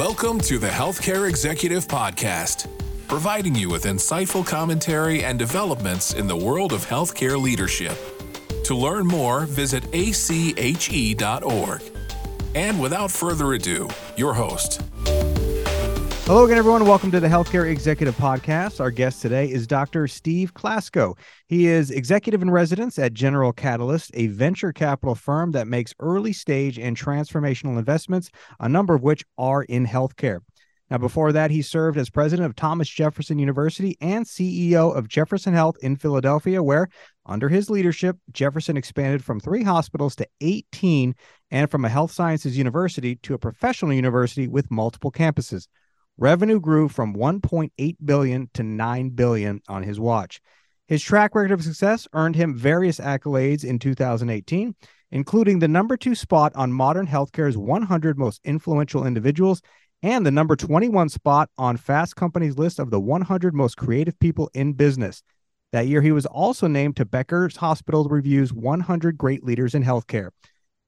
Welcome to the Healthcare Executive Podcast, providing you with insightful commentary and developments in the world of healthcare leadership. To learn more, visit ache.org. And without further ado, your host. Hello again, everyone. Welcome to the Healthcare Executive Podcast. Our guest today is Dr. Steve Klasko. He is executive in residence at General Catalyst, a venture capital firm that makes early stage and transformational investments, a number of which are in healthcare. Now, before that, he served as president of Thomas Jefferson University and CEO of Jefferson Health in Philadelphia, where, under his leadership, Jefferson expanded from three hospitals to 18 and from a health sciences university to a professional university with multiple campuses. Revenue grew from 1.8 billion to 9 billion on his watch. His track record of success earned him various accolades in 2018, including the number 2 spot on Modern Healthcare's 100 most influential individuals and the number 21 spot on Fast Company's list of the 100 most creative people in business. That year, he was also named to Becker's Hospital Review's 100 Great Leaders in Healthcare.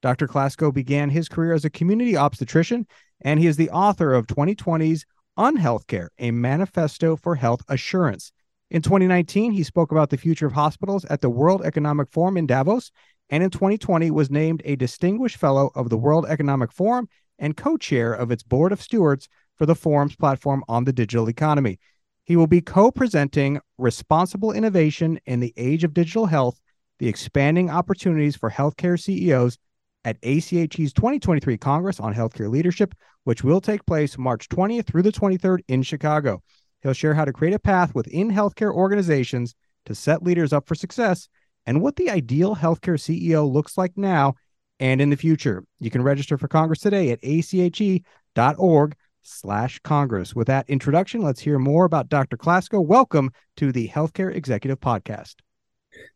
Dr. Klasko began his career as a community obstetrician, and he is the author of 2020's Unhealthcare, a manifesto for health assurance. In 2019, he spoke about the future of hospitals at the World Economic Forum in Davos, and in 2020 was named a distinguished fellow of the World Economic Forum and co-chair of its board of stewards for the forum's platform on the digital economy. He will be co-presenting Responsible Innovation in the Age of Digital Health: The Expanding Opportunities for Healthcare CEOs at ACHE's 2023 Congress on Healthcare Leadership, which will take place March 20th through the 23rd in Chicago. He'll share how to create a path within healthcare organizations to set leaders up for success and what the ideal healthcare CEO looks like now and in the future. You can register for Congress today at ache.org slash Congress. With that introduction, let's hear more about Dr. Klasko. Welcome to the Healthcare Executive Podcast.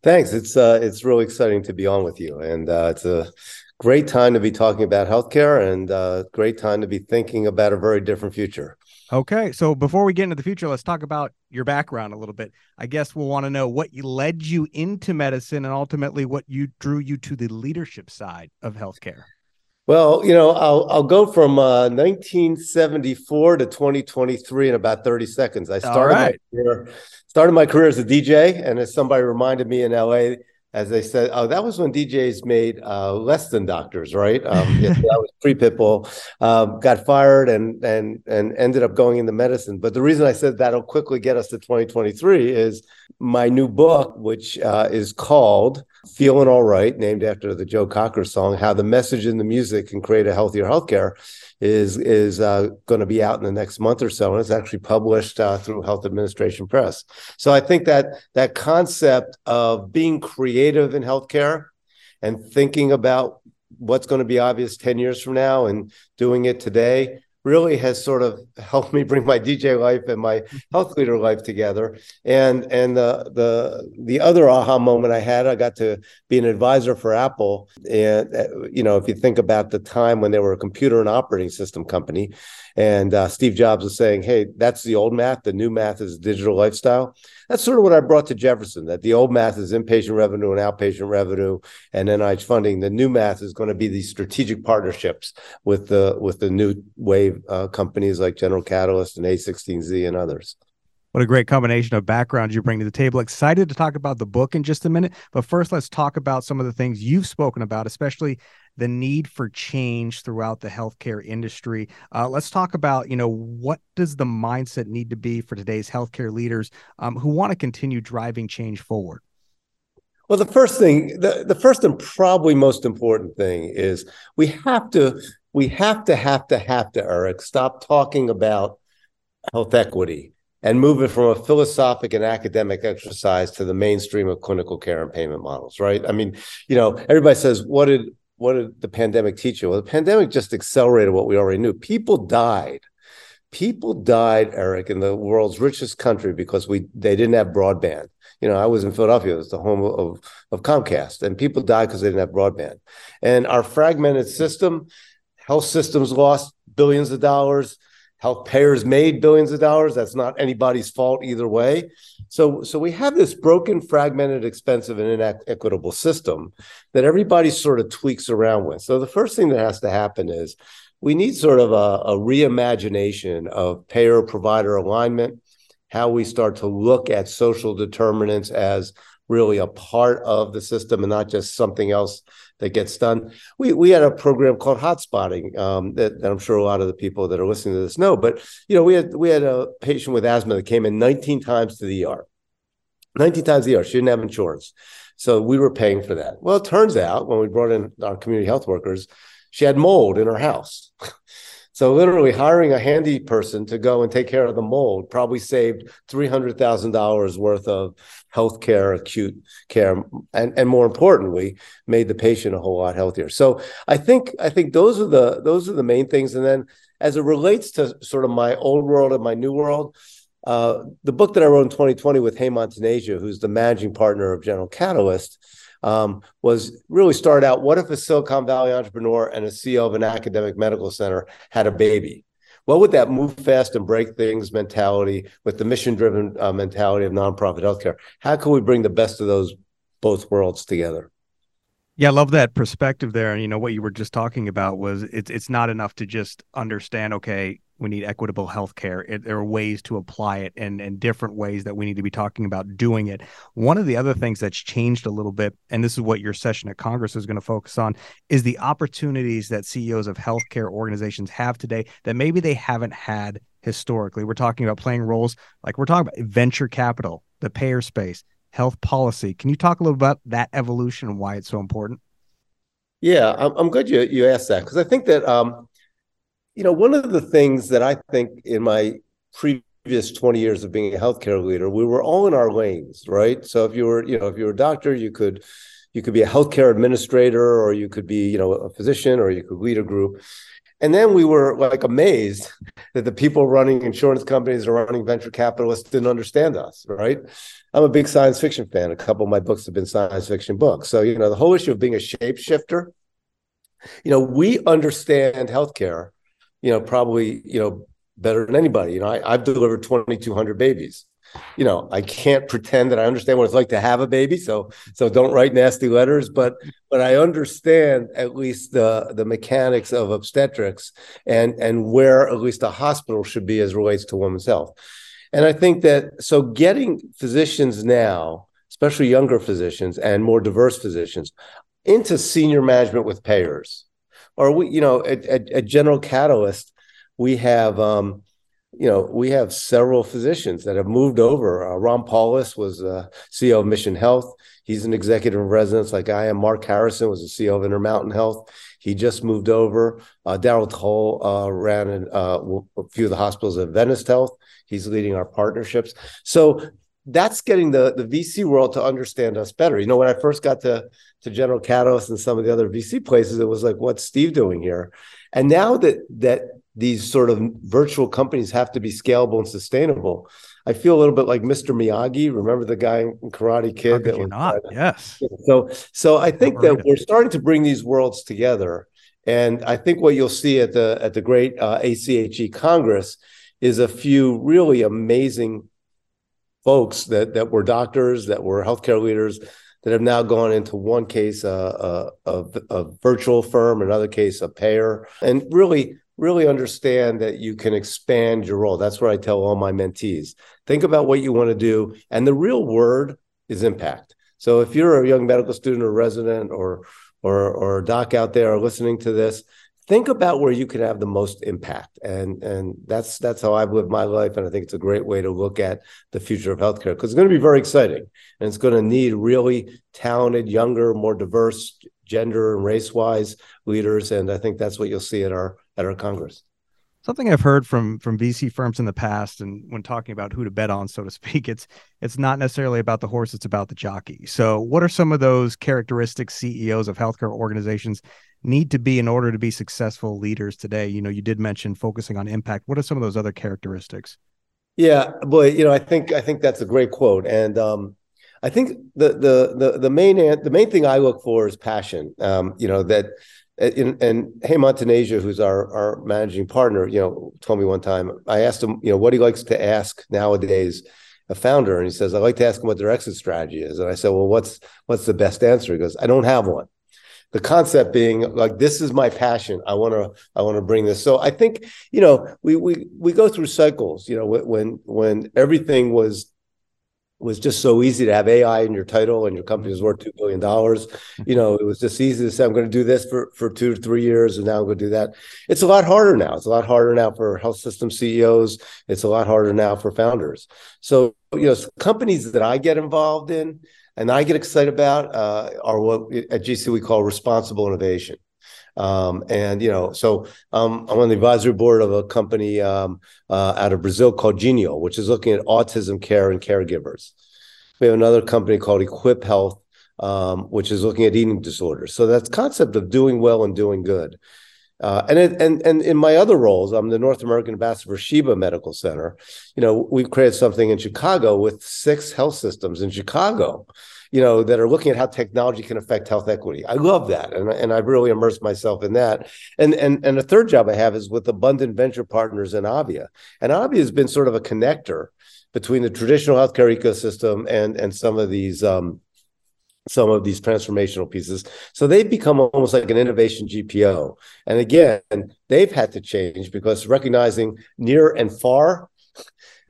Thanks. It's uh, it's really exciting to be on with you, and uh, it's a great time to be talking about healthcare and uh, great time to be thinking about a very different future. Okay, so before we get into the future, let's talk about your background a little bit. I guess we'll want to know what led you into medicine and ultimately what you drew you to the leadership side of healthcare. Well, you know, I'll I'll go from uh, 1974 to 2023 in about 30 seconds. I started right. my career, started my career as a DJ, and as somebody reminded me in LA, as they said, oh, that was when DJs made uh, less than doctors, right? Um, that was pre Pitbull. Um, got fired and and and ended up going into medicine. But the reason I said that'll quickly get us to 2023 is my new book, which uh, is called "Feeling All Right," named after the Joe Cocker song, "How the Message in the Music Can Create a Healthier Healthcare." is is uh, going to be out in the next month or so, and it's actually published uh, through Health Administration Press. So I think that that concept of being creative in healthcare and thinking about what's going to be obvious 10 years from now and doing it today really has sort of helped me bring my DJ life and my health leader life together. And and the the the other aha moment I had, I got to be an advisor for Apple. And uh, you know, if you think about the time when they were a computer and operating system company, and uh, Steve Jobs was saying, "Hey, that's the old math. The new math is digital lifestyle." That's sort of what I brought to Jefferson. That the old math is inpatient revenue and outpatient revenue and NIH funding. The new math is going to be these strategic partnerships with the with the new wave uh, companies like General Catalyst and A16Z and others. What a great combination of backgrounds you bring to the table. Excited to talk about the book in just a minute. But first, let's talk about some of the things you've spoken about, especially the need for change throughout the healthcare industry. Uh, let's talk about, you know, what does the mindset need to be for today's healthcare leaders um, who want to continue driving change forward? Well, the first thing, the, the first and probably most important thing is we have to, we have to, have to, have to, Eric, stop talking about health equity and move it from a philosophic and academic exercise to the mainstream of clinical care and payment models, right? I mean, you know, everybody says, what did what did the pandemic teach you? Well, the pandemic just accelerated what we already knew. People died. People died, Eric, in the world's richest country because we they didn't have broadband. You know, I was in Philadelphia, it was the home of, of Comcast, and people died because they didn't have broadband. And our fragmented system, health systems lost billions of dollars health payers made billions of dollars that's not anybody's fault either way so so we have this broken fragmented expensive and inequitable system that everybody sort of tweaks around with. So the first thing that has to happen is we need sort of a, a reimagination of payer provider alignment, how we start to look at social determinants as really a part of the system and not just something else that gets done. We we had a program called Hotspotting um, that, that, I'm sure a lot of the people that are listening to this know. But you know, we had we had a patient with asthma that came in 19 times to the ER, 19 times the ER. She didn't have insurance, so we were paying for that. Well, it turns out when we brought in our community health workers, she had mold in her house. So literally hiring a handy person to go and take care of the mold probably saved three hundred thousand dollars worth of healthcare, acute care, and, and more importantly, made the patient a whole lot healthier. So I think I think those are the those are the main things. And then as it relates to sort of my old world and my new world, uh, the book that I wrote in 2020 with Hemant Taneja, who's the managing partner of General Catalyst, um, was really start out what if a Silicon Valley entrepreneur and a CEO of an academic medical center had a baby? What would that move fast and break things mentality with the mission driven uh, mentality of nonprofit healthcare? How can we bring the best of those both worlds together? Yeah, I love that perspective there. And you know what you were just talking about was it's it's not enough to just understand. Okay, we need equitable health care. there are ways to apply it and, and different ways that we need to be talking about doing it. One of the other things that's changed a little bit, and this is what your session at Congress is going to focus on, is the opportunities that CEOs of healthcare organizations have today that maybe they haven't had historically. We're talking about playing roles like we're talking about venture capital, the payer space, health policy. Can you talk a little about that evolution and why it's so important? Yeah, I'm, glad you, you asked that because I think that um, you know, one of the things that I think in my previous 20 years of being a healthcare leader, we were all in our lanes, right? So if you were, you know, if you were a doctor, you could you could be a healthcare administrator or you could be, you know, a physician or you could lead a group. And then we were like amazed that the people running insurance companies or running venture capitalists didn't understand us, right? I'm a big science fiction fan. A couple of my books have been science fiction books. So, you know, the whole issue of being a shapeshifter, you know, we understand healthcare you know, probably, you know, better than anybody. You know, I, I've delivered 2,200 babies. You know, I can't pretend that I understand what it's like to have a baby. So, so don't write nasty letters. But, but I understand at least the the mechanics of obstetrics and and where at least a hospital should be as relates to women's health. And I think that so getting physicians now, especially younger physicians and more diverse physicians, into senior management with payers or we, you know, at, at, at General Catalyst, we have, um, you know, we have several physicians that have moved over. Uh, Ron Paulus was uh, CEO of Mission Health. He's an executive in residence like I am. Mark Harrison was the CEO of Intermountain Health. He just moved over. Uh, Daryl Tol uh, ran an, uh, a few of the hospitals at AdventHealth. He's leading our partnerships. So that's getting the the VC world to understand us better. You know, when I first got to to General Catalyst and some of the other VC places, it was like, what's Steve doing here? And now that that these sort of virtual companies have to be scalable and sustainable, I feel a little bit like Mr. Miyagi. Remember the guy in Karate Kid? that was, not? yes. So so I think that we're starting to bring these worlds together. And I think what you'll see at the at the great uh, ACHE Congress is a few really amazing folks that that were doctors, that were healthcare leaders, that have now gone into one case uh, a, a, a virtual firm, another case a payer, and really really understand that you can expand your role. That's what I tell all my mentees. Think about what you want to do, and the real word is impact. So if you're a young medical student or resident or or or doc out there listening to this, think about where you can have the most impact and and that's that's how i've lived my life and i think it's a great way to look at the future of healthcare because it's going to be very exciting and it's going to need really talented younger more diverse gender and race wise leaders and i think that's what you'll see at our at our congress. Something i've heard from from vc firms in the past and when talking about who to bet on so to speak it's it's not necessarily about the horse it's about the jockey. So what are some of those characteristics ceos of healthcare organizations need to be in order to be successful leaders today? You know, you did mention focusing on impact. What are some of those other characteristics? Yeah, boy, you know, I think I think that's a great quote, and um, I think the the the the main the main thing I look for is passion. Um, you know that. In, and Hemant Taneja, who's our, our managing partner, you know, told me one time. I asked him, you know, what he likes to ask nowadays a founder, and he says, I like to ask him what their exit strategy is. And I said, well, what's what's the best answer? He goes, I don't have one the concept being like this is my passion i want to i want to bring this so i think you know we we we go through cycles you know when when everything was was just so easy to have AI in your title and your company was worth two billion dollars. You know, it was just easy to say I'm going to do this for for two to three years, and now I'm going to do that. It's a lot harder now. It's a lot harder now for health system CEOs. It's a lot harder now for founders. So you know, companies that I get involved in and I get excited about uh, are what at GC we call responsible innovation. Um, and you know, so um, I'm on the advisory board of a company um, uh, out of Brazil called Genio, which is looking at autism care and caregivers. We have another company called Equip Health, um, which is looking at eating disorders. So that's concept of doing well and doing good. Uh, and it, and and in my other roles, I'm the North American ambassador for Sheba Medical Center. You know, we've created something in Chicago with six health systems in Chicago. You know, that are looking at how technology can affect health equity. I love that, and and I've really immersed myself in that. And and and a third job I have is with Abundant Venture Partners and Avia. And Avia has been sort of a connector between the traditional healthcare ecosystem and and some of these um, some of these transformational pieces. So they've become almost like an innovation GPO. And again, they've had to change because recognizing near and far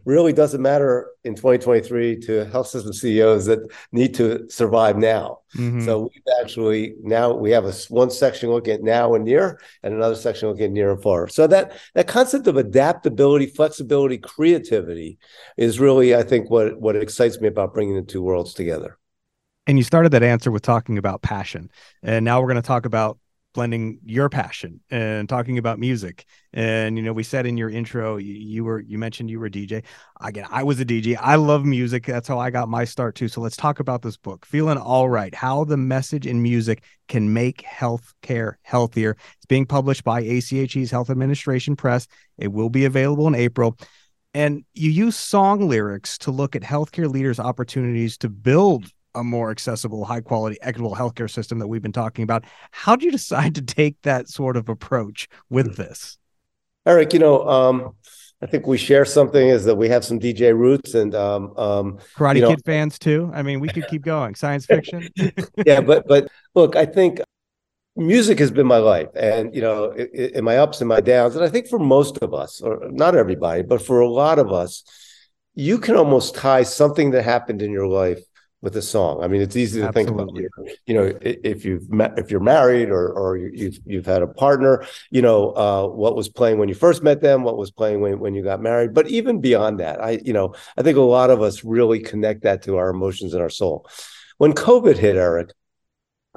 really doesn't matter in 2023 to health system CEOs that need to survive now. Mm-hmm. So we've actually now we have a one section looking at now and near, and another section looking at near and far. So that that concept of adaptability, flexibility, creativity is really, I think, what what excites me about bringing the two worlds together. And you started that answer with talking about passion. And now we're going to talk about blending your passion and talking about music. And you know, we said in your intro, you, were you mentioned you were a DJ. Again, I was a DJ. I love music. That's how I got my start too. So let's talk about this book, Feeling All Right: How the Message in Music Can Make Healthcare Healthier. It's being published by ACHE's Health Administration Press. It will be available in April. And you use song lyrics to look at healthcare leaders' opportunities to build a more accessible, high quality, equitable healthcare system that we've been talking about. How do you decide to take that sort of approach with hmm. this? Eric, you know, um, I think we share something is that we have some DJ roots and um, um, Karate you know, Kid fans too. I mean, we could keep going. Science fiction. yeah, but but look, I think music has been my life, and you know, in my ups and my downs, and I think for most of us, or not everybody, but for a lot of us, you can almost tie something that happened in your life with a song. I mean, it's easy to Absolutely. think about. You know, if you've met, if you're married or or you've you've had a partner, you know, uh, what was playing when you first met them, what was playing when when you got married. But even beyond that, I you know, I think a lot of us really connect that to our emotions and our soul. When COVID hit, Eric.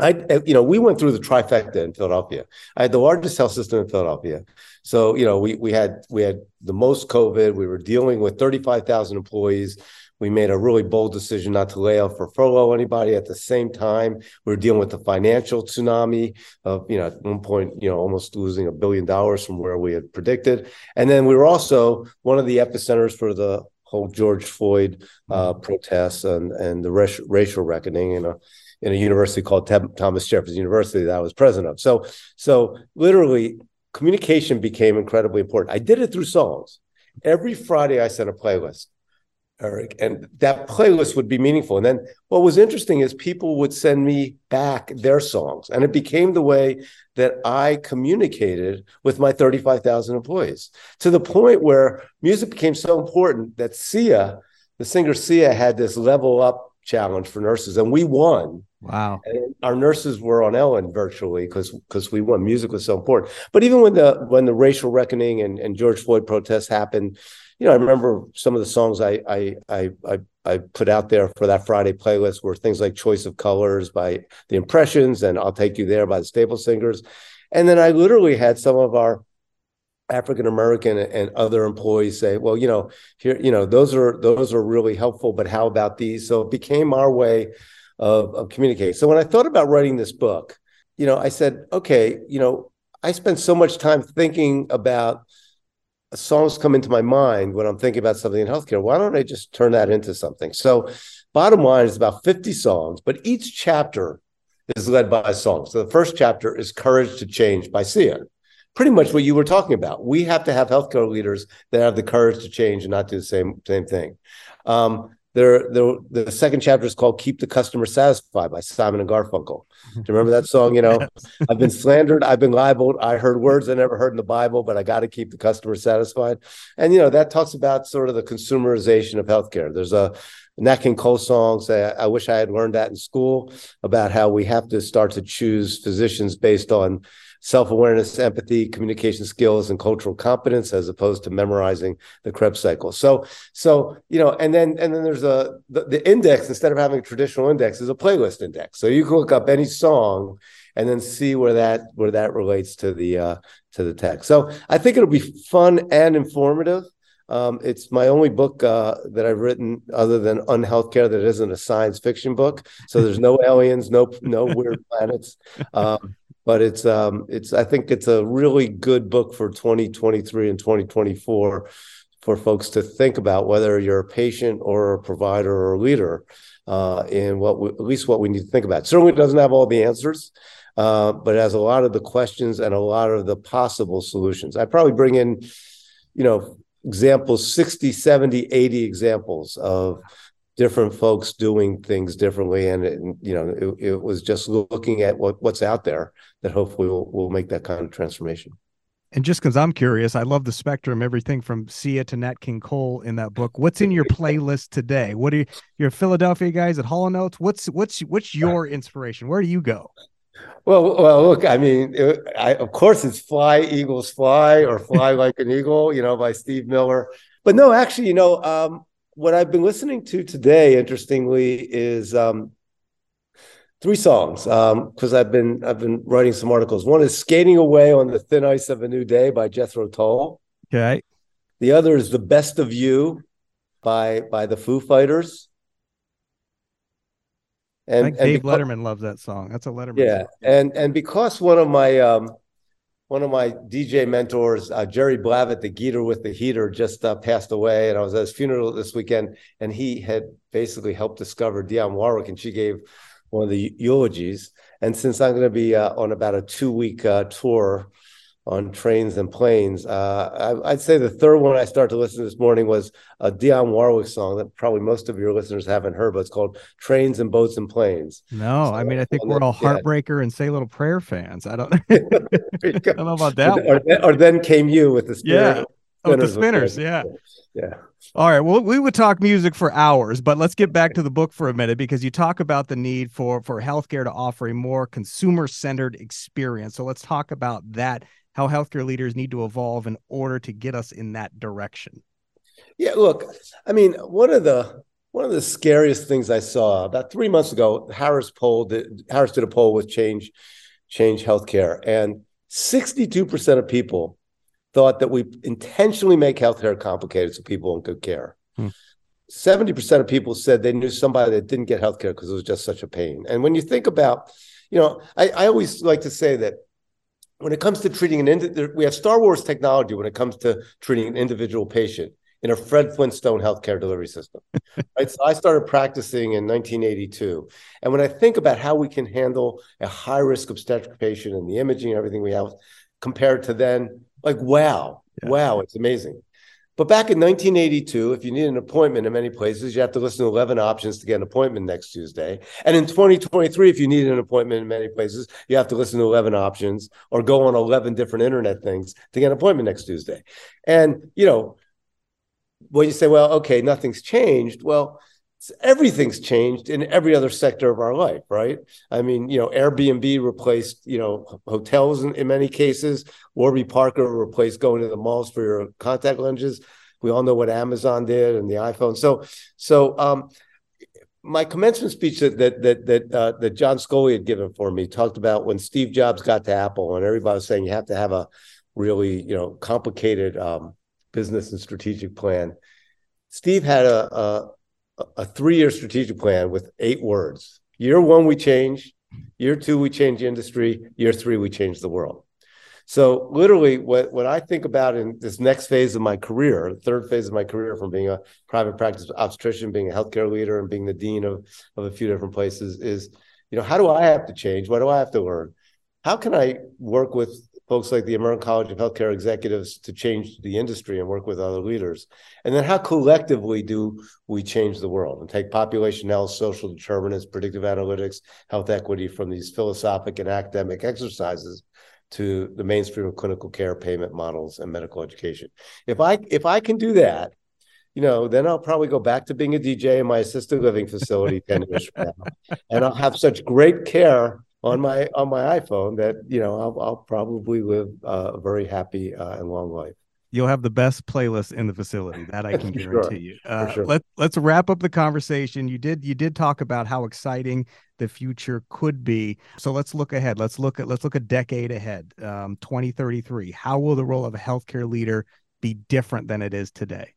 I, you know, we went through the trifecta in Philadelphia. I had the largest health system in Philadelphia, so you know, we we had we had the most COVID. We were dealing with thirty five thousand employees we made a really bold decision not to lay off or furlough anybody. At the same time, we were dealing with the financial tsunami of, you know, at one point, you know, almost losing a billion dollars from where we had predicted. And then we were also one of the epicenters for the whole George Floyd uh, protests and and the racial, racial reckoning in a in a university called Thomas Jefferson University that I was president of. So so literally communication became incredibly important. I did it through songs. Every Friday I sent a playlist Eric, and that playlist would be meaningful. And then what was interesting is people would send me back their songs, and it became the way that I communicated with my 35,000 employees to the point where music became so important that Sia, the singer Sia, had this level up challenge for nurses, and we won. Wow! And our nurses were on Ellen virtually because because we won. Music was so important. But even when the when the racial reckoning and, and George Floyd protests happened, you know, I remember some of the songs I I I I, put out there for that Friday playlist were things like "Choice of Colors" by the Impressions and "I'll Take You There" by the Staple Singers, and then I literally had some of our African American and other employees say, "Well, you know, here, you know, those are those are really helpful, but how about these?" So it became our way of, of communicating. So when I thought about writing this book, you know, I said, "Okay, you know, I spent so much time thinking about." Songs come into my mind when I'm thinking about something in healthcare. Why don't I just turn that into something? So, bottom line is about 50 songs, but each chapter is led by a song. So, the first chapter is Courage to Change by Sia. Pretty much what you were talking about. We have to have healthcare leaders that have the courage to change and not do the same, same thing. Um, there, there, the second chapter is called "Keep the Customer Satisfied" by Simon and Garfunkel. Do you remember that song? You know, I've been slandered, I've been libeled, I heard words I never heard in the Bible, but I got to keep the customer satisfied. And you know, that talks about sort of the consumerization of healthcare. There's a Nat King Cole song. Say, I wish I had learned that in school about how we have to start to choose physicians based on self-awareness, empathy, communication skills, and cultural competence, as opposed to memorizing the Krebs cycle. So, so you know, and then and then there's a the, the index instead of having a traditional index is a playlist index. So you can look up any song and then see where that where that relates to the uh, to the text. So I think it'll be fun and informative. Um, it's my only book uh, that I've written other than Unhealthcare that isn't a science fiction book. So there's no aliens, no no weird planets. Um, but it's um it's I think it's a really good book for 2023 and 2024 for folks to think about whether you're a patient or a provider or a leader uh, in what we, at least what we need to think about. Certainly doesn't have all the answers, uh, but has a lot of the questions and a lot of the possible solutions. I probably bring in, you know, examples 60, 70, 80 examples of different folks doing things differently and it, you know it, it, was just looking at what what's out there that hopefully will, will make that kind of transformation. And just because i'm curious i love the spectrum everything from sia to nat king cole in that book. What's in your playlist today? What are you your philadelphia guys at Hall & Oates what's what's what's your inspiration? Where do you go? Well, well, look. I mean, it, I, of course, it's "Fly Eagles Fly" or "Fly Like an Eagle," you know, by Steve Miller. But no, actually, you know, um, what I've been listening to today, interestingly, is um, three songs because um, I've been I've been writing some articles. One is "Skating Away on the Thin Ice of a New Day" by Jethro Tull. Okay. The other is "The Best of You" by by the Foo Fighters. And, I think Dave because, Letterman loves that song. That's a Letterman. Yeah, song. and and because one of my um, one of my DJ mentors, uh, Jerry Blavat, the Geator with the Heater, just uh, passed away, and I was at his funeral this weekend, and he had basically helped discover Dionne Warwick, and she gave one of the eulogies. And since I'm going to be uh, on about a two week uh, tour on trains and planes. Uh, I, would say the third one I started to listen to this morning was a Dionne Warwick song that probably most of your listeners haven't heard, but it's called "Trains and Boats and Planes." No, so, I mean I think we're all Heartbreaker yeah. and Say Little Prayer fans. I don't, I don't know about that. Or, or, or, then came you with the spirit. Yeah. Oh, the spinners, yeah. Yeah. All right. Well, we would talk music for hours, but let's get back to the book for a minute because you talk about the need for for healthcare to offer a more consumer-centered experience. So let's talk about that how healthcare leaders need to evolve in order to get us in that direction. Yeah, look, I mean, one of the one of the scariest things I saw about three months ago, Harris poll did, Harris did a poll with Change Change Healthcare, and 62% of people thought that we intentionally make healthcare complicated so people won't get care. Hmm. 70% of people said they knew somebody that didn't get healthcare because it was just such a pain. And when you think about, you know, I, I always like to say that when it comes to treating an indi- we have Star Wars technology when it comes to treating an individual patient in a Fred Flintstone healthcare delivery system. right? So I started practicing in 1982. And when I think about how we can handle a high risk obstetric patient and the imaging and everything we have compared to then, like, wow, yeah. wow, it's amazing. But back in 1982, if you need an appointment in many places, you have to listen to 11 options to get an appointment next Tuesday. And in 2023, if you need an appointment in many places, you have to listen to 11 options or go on 11 different internet things to get an appointment next Tuesday. And, you know, when you say, well, okay, nothing's changed, well, everything's changed in every other sector of our life, right? I mean, you know, Airbnb replaced, you know, hotels in, in many cases. Warby Parker replaced going to the malls for your contact lenses. We all know what Amazon did and the iPhone. So, so um, my commencement speech that that that that, uh, that John Sculley had given for me talked about when Steve Jobs got to Apple, and everybody was saying you have to have a really, you know, complicated um, business and strategic plan. Steve had a, a a three-year strategic plan with eight words. Year one, we change. Year two, we change industry. Year three, we change the world. So literally, what, what I think about in this next phase of my career, third phase of my career from being a private practice obstetrician, being a healthcare leader, and being the dean of, of a few different places is, you know, how do I have to change? What do I have to learn? How can I work with folks like the American College of Healthcare Executives to change the industry and work with other leaders? And then how collectively do we change the world and take population health, social determinants, predictive analytics, health equity from these philosophic and academic exercises to the mainstream of clinical care payment models and medical education? If I if I can do that, you know, then I'll probably go back to being a DJ in my assisted living facility 10 years from now. And I'll have such great care on my on my iPhone that you know I'll, I'll probably live uh, a very happy uh, and long life. You'll have the best playlist in the facility that I can guarantee sure. you. Uh, sure. Let Let's wrap up the conversation. You did you did talk about how exciting the future could be. So let's look ahead. Let's look at let's look a decade ahead. Um, 2033. How will the role of a healthcare leader be different than it is today?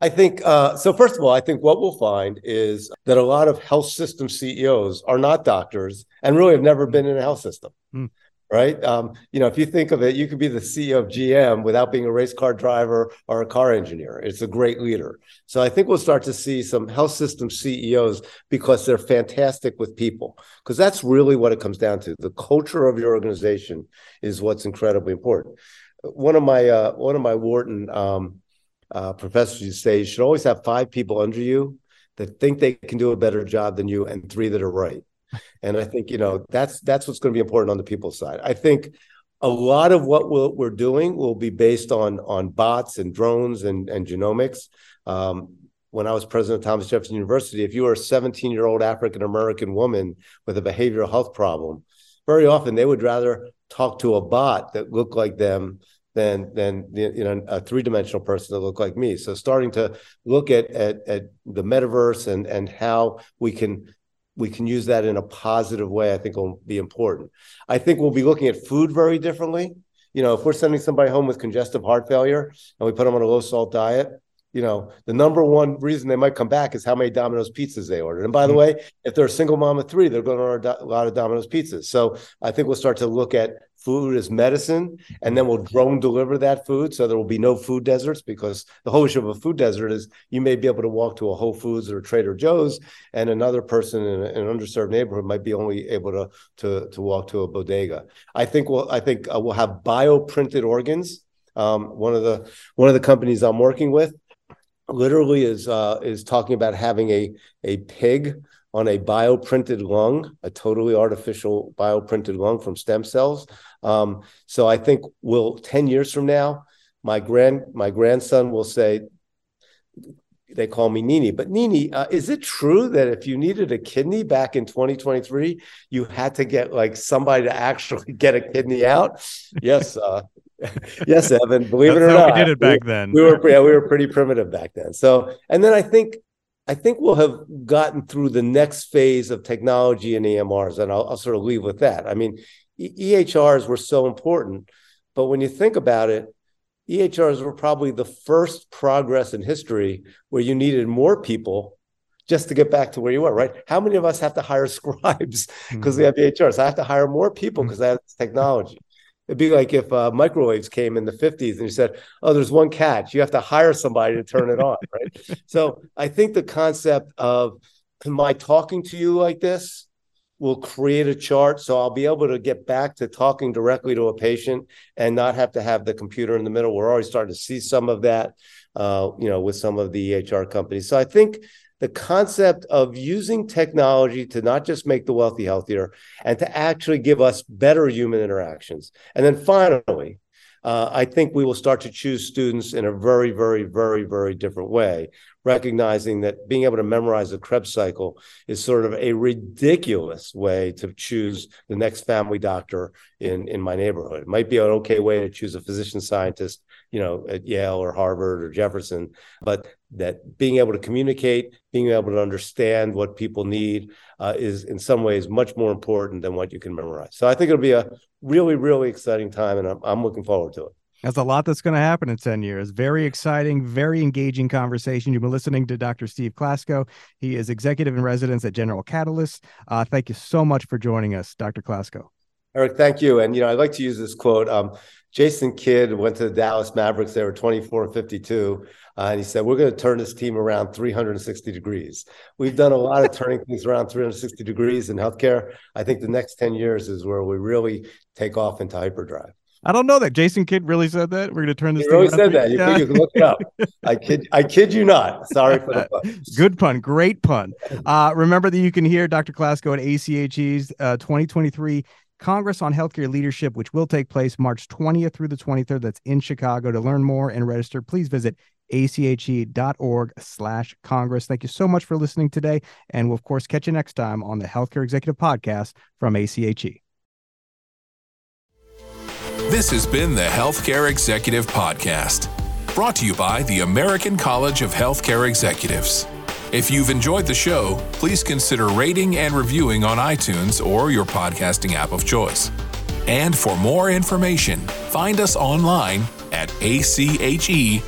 I think uh, so. First of all, I think what we'll find is that a lot of health system CEOs are not doctors and really have never been in a health system. Mm. Right. Um, you know, if you think of it, you could be the CEO of GM without being a race car driver or a car engineer. It's a great leader. So I think we'll start to see some health system CEOs because they're fantastic with people, because that's really what it comes down to. The culture of your organization is what's incredibly important. One of my uh, one of my Wharton um, uh, professors to say you should always have five people under you that think they can do a better job than you and three that are right. And i think you know that's that's what's going to be important on the people side. I think a lot of what we are doing will be based on on bots and drones and, and genomics. Um, when I was president of Thomas Jefferson University, if you were a 17 year old African American woman with a behavioral health problem, very often they would rather talk to a bot that looked like them than than you know a three dimensional person that look like me. So starting to look at at at the metaverse and and how we can we can use that in a positive way, I think will be important. I think we'll be looking at food very differently. You know, if we're sending somebody home with congestive heart failure and we put them on a low salt diet, you know, the number one reason they might come back is how many Domino's pizzas they ordered. And by the mm-hmm. way, if they're a single mom of three, they're going to order a lot of Domino's pizzas. So I think we'll start to look at food as medicine, and then we'll drone deliver that food. So there will be no food deserts because the whole issue of a food desert is you may be able to walk to a Whole Foods or Trader Joe's, and another person in, in an underserved neighborhood might be only able to to to walk to a bodega. I think we'll I think uh, we'll have bioprinted organs. Um, one of the one of the companies I'm working with literally is uh, is talking about having a a pig on a bioprinted lung, a totally artificial bioprinted lung from stem cells. Um, so I think we'll 10 years from now, my grand my grandson will say, they call me Nini. But Nini, uh, is it true that if you needed a kidney back in 2023, you had to get like somebody to actually get a kidney out? yes, uh, yes, Evan. Believe That's it or not, we did it back we, then. We were yeah, we were pretty primitive back then. So, and then I think I think we'll have gotten through the next phase of technology and EMRs, and I'll, I'll sort of leave with that. I mean, EHRs were so important, but when you think about it, EHRs were probably the first progress in history where you needed more people just to get back to where you were, right? How many of us have to hire scribes because mm-hmm. we have EHRs? I have to hire more people because mm-hmm. I have technology. It'd be like if uh, microwaves came in the 50s and you said, oh, there's one catch. You have to hire somebody to turn it on, right? So I think the concept of my talking to you like this will create a chart. So I'll be able to get back to talking directly to a patient and not have to have the computer in the middle. We're already starting to see some of that, uh, you know, with some of the EHR companies. So I think the concept of using technology to not just make the wealthy healthier and to actually give us better human interactions. And then finally, uh, I think we will start to choose students in a very, very, very, very different way, recognizing that being able to memorize the Krebs cycle is sort of a ridiculous way to choose the next family doctor in, in my neighborhood. It might be an okay way to choose a physician scientist you know, at Yale or Harvard or Jefferson, but that being able to communicate, being able to understand what people need uh, is in some ways much more important than what you can memorize. So I think it'll be a really, really exciting time, and I'm, I'm looking forward to it. There's a lot that's going to happen in 10 years. Very exciting, very engaging conversation. You've been listening to Dr. Steve Klasko. He is executive in residence at General Catalyst. Uh, thank you so much for joining us, Dr. Klasko. Eric, thank you. And, you know, I'd like to use this quote. Um, Jason Kidd went to the Dallas Mavericks. They were 24 and 52. Uh, and he said, We're going to turn this team around 360 degrees. We've done a lot of turning things around 360 degrees in healthcare. I think the next 10 years is where we really take off into hyperdrive. I don't know that Jason Kidd really said that. We're going to turn this. He really said that. You, yeah. can look it up. I kid. I kid you not. Sorry for the pun. Good pun. Great pun. Uh, remember that you can hear Dr. Klasko at ACHE's uh, 2023 Congress on Healthcare Leadership, which will take place March 20th through the 23rd. That's in Chicago. To learn more and register, please visit ache.org slash Congress. Thank you so much for listening today. And we'll, of course, catch you next time on the Healthcare Executive Podcast from ACHE. This has been the Healthcare Executive Podcast, brought to you by the American College of Healthcare Executives. If you've enjoyed the show, please consider rating and reviewing on iTunes or your podcasting app of choice. And for more information, find us online at ache.org.